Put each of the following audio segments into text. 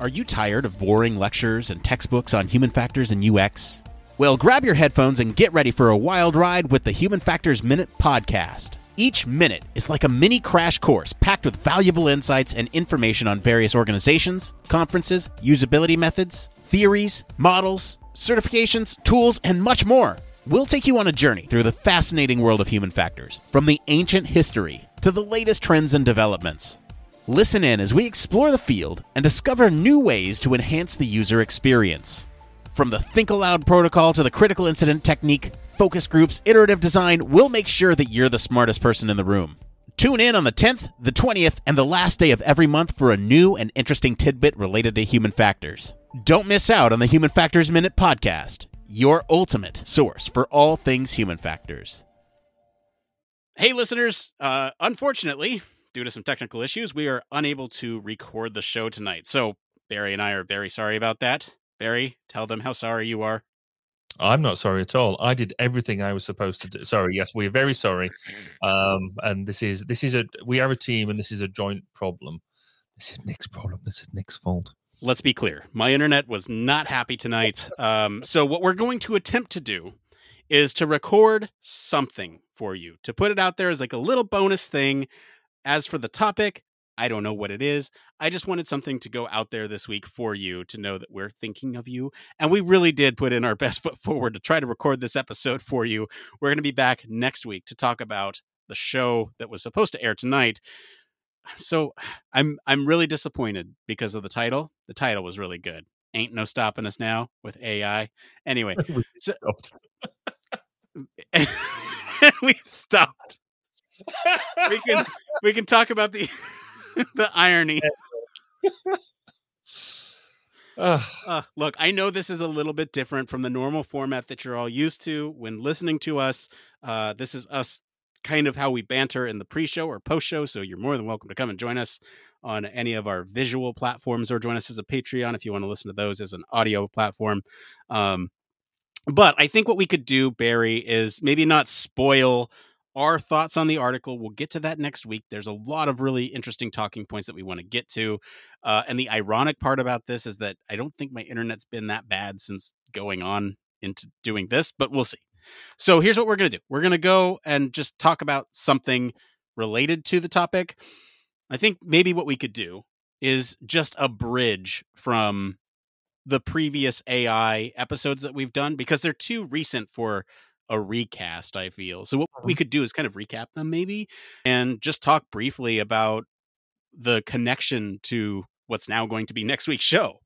Are you tired of boring lectures and textbooks on human factors and UX? Well, grab your headphones and get ready for a wild ride with the Human Factors Minute podcast. Each minute is like a mini crash course packed with valuable insights and information on various organizations, conferences, usability methods, theories, models, certifications, tools, and much more. We'll take you on a journey through the fascinating world of human factors, from the ancient history to the latest trends and developments. Listen in as we explore the field and discover new ways to enhance the user experience. From the Think Aloud protocol to the critical incident technique, focus groups, iterative design, we'll make sure that you're the smartest person in the room. Tune in on the 10th, the 20th, and the last day of every month for a new and interesting tidbit related to human factors. Don't miss out on the Human Factors Minute podcast, your ultimate source for all things human factors. Hey, listeners, uh, unfortunately, due to some technical issues, we are unable to record the show tonight. So Barry and I are very sorry about that. Barry, tell them how sorry you are. I'm not sorry at all. I did everything I was supposed to do. Sorry, yes, we're very sorry. Um, and this is this is a we are a team, and this is a joint problem. This is Nick's problem. This is Nick's fault. Let's be clear. My internet was not happy tonight. Um, so what we're going to attempt to do is to record something for you to put it out there as like a little bonus thing as for the topic, I don't know what it is. I just wanted something to go out there this week for you to know that we're thinking of you. And we really did put in our best foot forward to try to record this episode for you. We're going to be back next week to talk about the show that was supposed to air tonight. So I'm I'm really disappointed because of the title. The title was really good. Ain't no stopping us now with AI. Anyway, so, we've stopped we can we can talk about the the irony. Uh, look, I know this is a little bit different from the normal format that you're all used to when listening to us. Uh, this is us kind of how we banter in the pre-show or post-show, so you're more than welcome to come and join us on any of our visual platforms or join us as a Patreon if you want to listen to those as an audio platform. Um, but I think what we could do, Barry, is maybe not spoil our thoughts on the article. We'll get to that next week. There's a lot of really interesting talking points that we want to get to. Uh, and the ironic part about this is that I don't think my internet's been that bad since going on into doing this, but we'll see. So here's what we're going to do we're going to go and just talk about something related to the topic. I think maybe what we could do is just a bridge from the previous AI episodes that we've done because they're too recent for a recast, I feel. So what we Uh-huh. could do is kind of recap them maybe and just talk briefly about the connection to what's now going to be next week's show.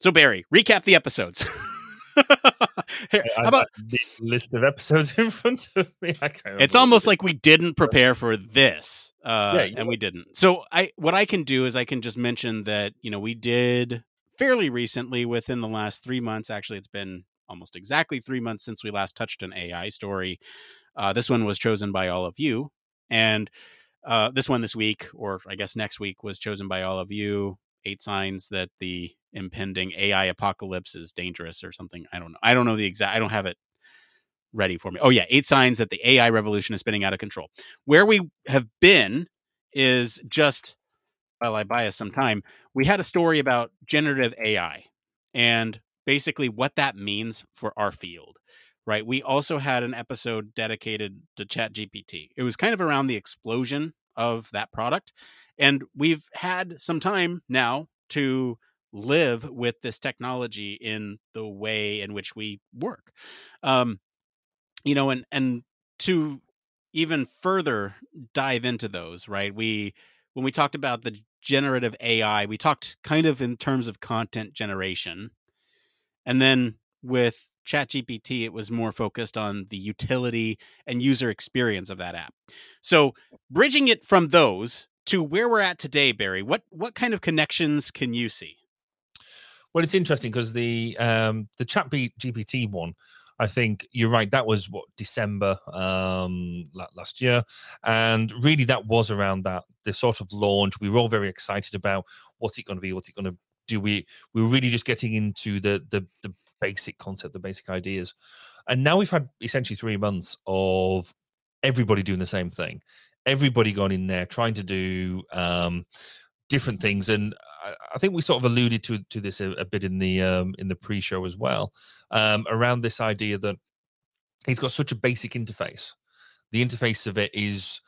So Barry, recap the episodes. Here, how about the list of episodes in front of me. I can't it's almost like we didn't prepare for this uh Yeah, you and we didn't so i what i can do is i can just mention that you know we did fairly recently within the last three months actually it's been almost exactly three months since we last touched an ai story uh, this one was chosen by all of you and uh, this one this week or i guess next week was chosen by all of you eight signs that the impending ai apocalypse is dangerous or something i don't know i don't know the exact i don't have it ready for me. Oh yeah, eight signs that the AI revolution is spinning out of control. Where we have been is just while I buy us some time, we had a story about generative AI and basically what that means for our field. Right. We also had an episode dedicated to ChatGPT. It was kind of around the explosion of that product. And we've had some time now to live with this technology in the way in which we work. Um, you know and and to even further dive into those right we when we talked about the generative ai we talked kind of in terms of content generation and then with ChatGPT, it was more focused on the utility and user experience of that app. So, bridging it from those to where we're at today, Barry, what what kind of connections can you see? Well, it's interesting because the um, the Chat GPT one, I think you're right. That was what December um, last year, and really that was around that the sort of launch. We were all very excited about what's it going to be, what's it going to do. We we're really just getting into the the the basic concept, the basic ideas, and now we've had essentially three months of everybody doing the same thing. Everybody gone in there trying to do um, different things, and I, I think we sort of alluded to to this a, a bit in the um, in the pre-show as well, um, around this idea that it's got such a basic interface. The interface of it is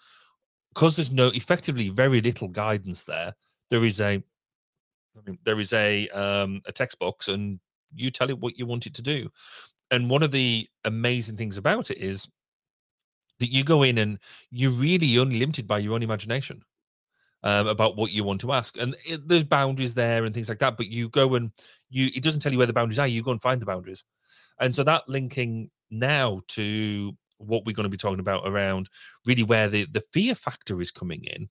because there's no effectively very little guidance there. There is a there is a um, a text box, and you tell it what you want it to do. And one of the amazing things about it is that you go in and you're really only limited by your own imagination um, about what you want to ask. And it, there's boundaries there and things like that. But you go and you it doesn't tell you where the boundaries are. You go and find the boundaries. And so that linking now to what we're going to be talking about around really where the, the fear factor is coming in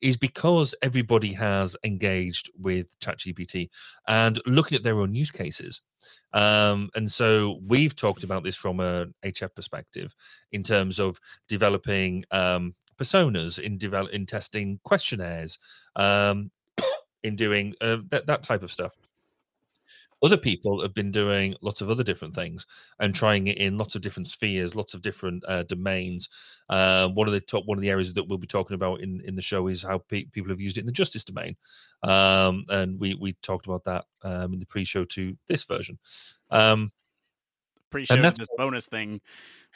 is because everybody has engaged with ChatGPT and looking at their own use cases. Um, and so we've talked about this from a HF perspective in terms of developing um, personas, in develop in testing questionnaires, um, in doing uh, that, that type of stuff other people have been doing lots of other different things and trying it in lots of different spheres, lots of different uh, domains. Uh, one of the top, one of the areas that we'll be talking about in, in the show is how pe- people have used it in the justice domain, um, and we we talked about that um, in the pre-show to this version. Um, pre-show this bonus thing,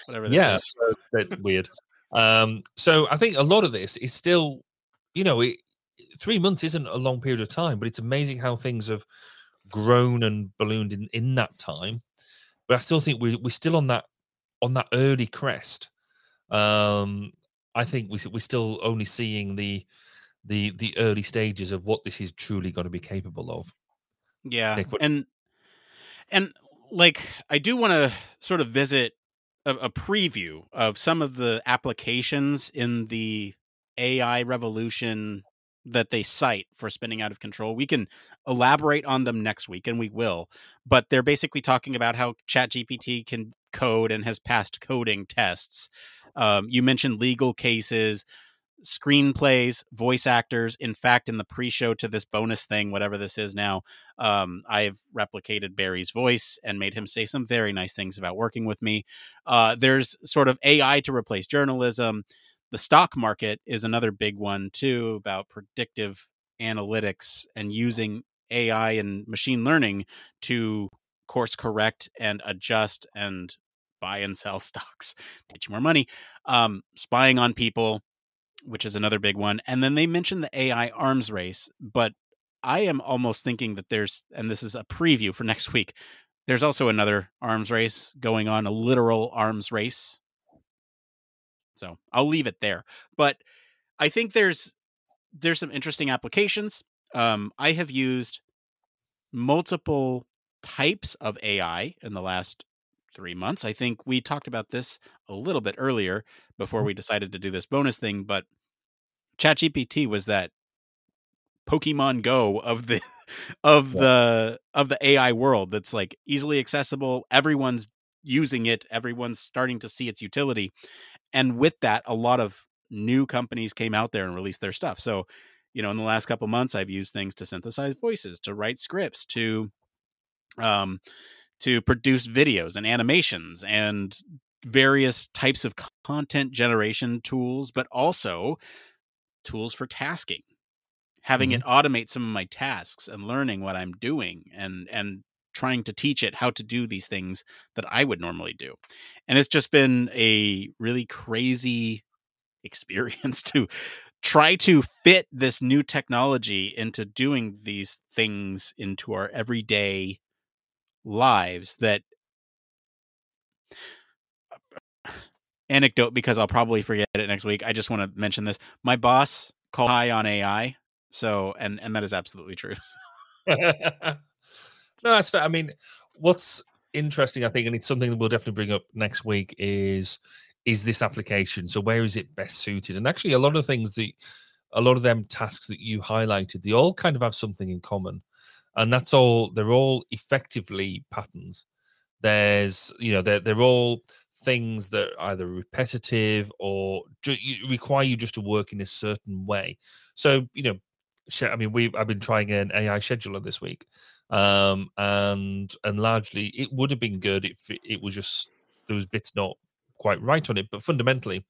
whatever. yeah, so bit weird. Um, so I think a lot of this is still, you know, it, three months isn't a long period of time, but it's amazing how things have grown and ballooned in, in that time. But I still think we, we're still on that on that early crest. Um, I think we, we're still only seeing the the the early stages of what this is truly going to be capable of. Yeah, Nick, and and like I do want to sort of visit a, a, preview of some of the applications in the AI revolution that they cite for spinning out of control. We can elaborate on them next week, and we will. But they're basically talking about how ChatGPT can code and has passed coding tests. Um, you mentioned legal cases, screenplays, voice actors. In fact, in the pre-show to this bonus thing, whatever this is now, um, I've replicated Barry's voice and made him say some very nice things about working with me. Uh, there's sort of AI to replace journalism the stock market is another big one too about predictive analytics and using AI and machine learning to course correct and adjust and buy and sell stocks to get you more money. Um, spying on people, which is another big one. And then they mentioned the AI arms race, but I am almost thinking that there's, and this is a preview for next week, there's also another arms race going on, a literal arms race so I'll leave it there. But I think there's there's some interesting applications. Um, I have used multiple types of AI in the last three months. I think we talked about this a little bit earlier before mm-hmm. we decided to do this bonus thing, but ChatGPT was that Pokemon Go of the of yeah. the of the AI world that's like easily accessible. Everyone's using it. Everyone's starting to see its utility and with that a lot of new companies came out there and released their stuff so you know in the last couple months i've used things to synthesize voices to write scripts to um to produce videos and animations and various types of content generation tools but also tools for tasking having mm-hmm. it automate some of my tasks and learning what i'm doing and and trying to teach it how to do these things that I would normally do. And it's just been a really crazy experience to try to fit this new technology into doing these things into our everyday lives that anecdote because I'll probably forget it next week. I just want to mention this. My boss called high on AI. So and and that is absolutely true. No, that's fair. I mean, what's interesting, I think, and it's something that we'll definitely bring up next week is is this application. So where is it best suited? And actually, a lot of things that a lot of them tasks that you highlighted, they all kind of have something in common, and that's all. They're all effectively patterns. There's, you know, they're they're all things that are either repetitive or ju- require you just to work in a certain way. So, you know, I mean, we I've been trying an AI scheduler this week, um, and and largely it would have been good if it, it was just there was bits not quite right on it, but fundamentally,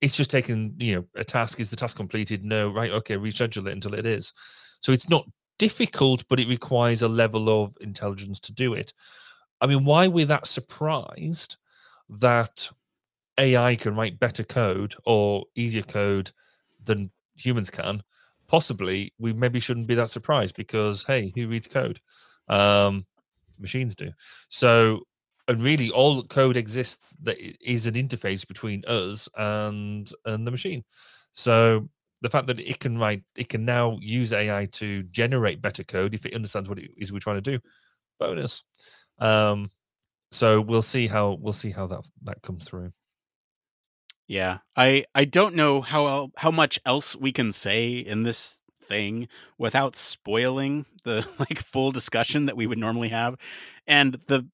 it's just taking you know a task is the task completed? No, right? Okay, reschedule it until it is. So it's not difficult, but it requires a level of intelligence to do it. I mean, why we're that surprised that AI can write better code or easier code than humans can, possibly we maybe shouldn't be that surprised because hey, who reads code? Um, machines do. So, and really, all code exists that is an interface between us and and the machine. So the fact that it can write, it can now use AI to generate better code if it understands what it is we're trying to do. Bonus. Um, so we'll see how we'll see how that that comes through. Yeah, I I don't know how how much else we can say in this thing without spoiling the like full discussion that we would normally have. And the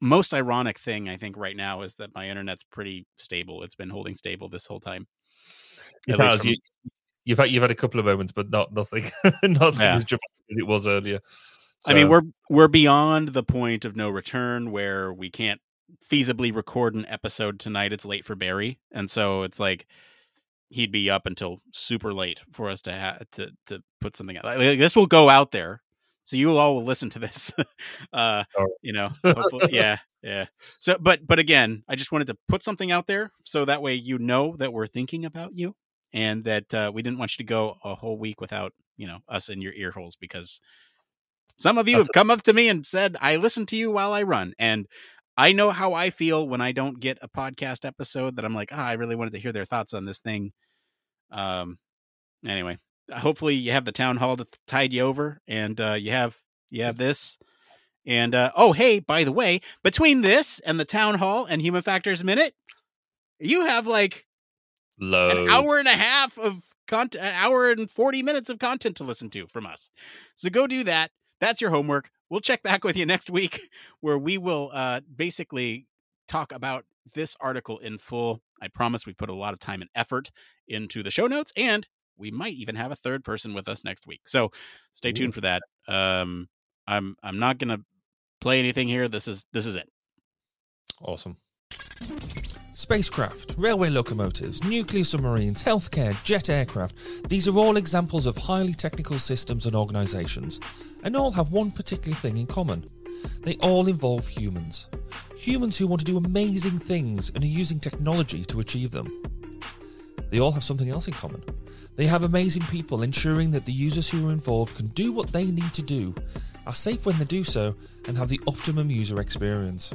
most ironic thing I think right now is that my internet's pretty stable. It's been holding stable this whole time. It has. From... You, have had you've had a couple of moments, but not nothing, not yeah. as dramatic as it was earlier. So... I mean, we're we're beyond the point of no return where we can't feasibly record an episode tonight. It's late for Barry, and so it's like he'd be up until super late for us to ha- to to put something out. Like, this will go out there, so you all will listen to this. uh, oh. You know, yeah, yeah. So, but but again, I just wanted to put something out there so that way you know that we're thinking about you and that uh, we didn't want you to go a whole week without you know us in your ear holes because some of you That's have come up to me and said I listen to you while I run and I know how I feel when I don't get a podcast episode that I'm like, ah, I really wanted to hear their thoughts on this thing. Um, anyway, hopefully you have the town hall to tide you over, and uh, you have you have this. And uh, oh, hey, by the way, between this and the town hall and Human Factors Minute, you have like Loads. an hour and a half of content, an hour and forty minutes of content to listen to from us. So go do that. That's your homework we'll check back with you next week where we will uh, basically talk about this article in full. I promise we put a lot of time and effort into the show notes, and we might even have a third person with us next week. So stay tuned for that. Um, I'm I'm not gonna play anything here. This is this is it. Awesome. Spacecraft, railway locomotives, nuclear submarines, healthcare, jet aircraft, these are all examples of highly technical systems and organisations, and all have one particular thing in common. They all involve humans. Humans who want to do amazing things and are using technology to achieve them. They all have something else in common. They have amazing people ensuring that the users who are involved can do what they need to do, are safe when they do so, and have the optimum user experience.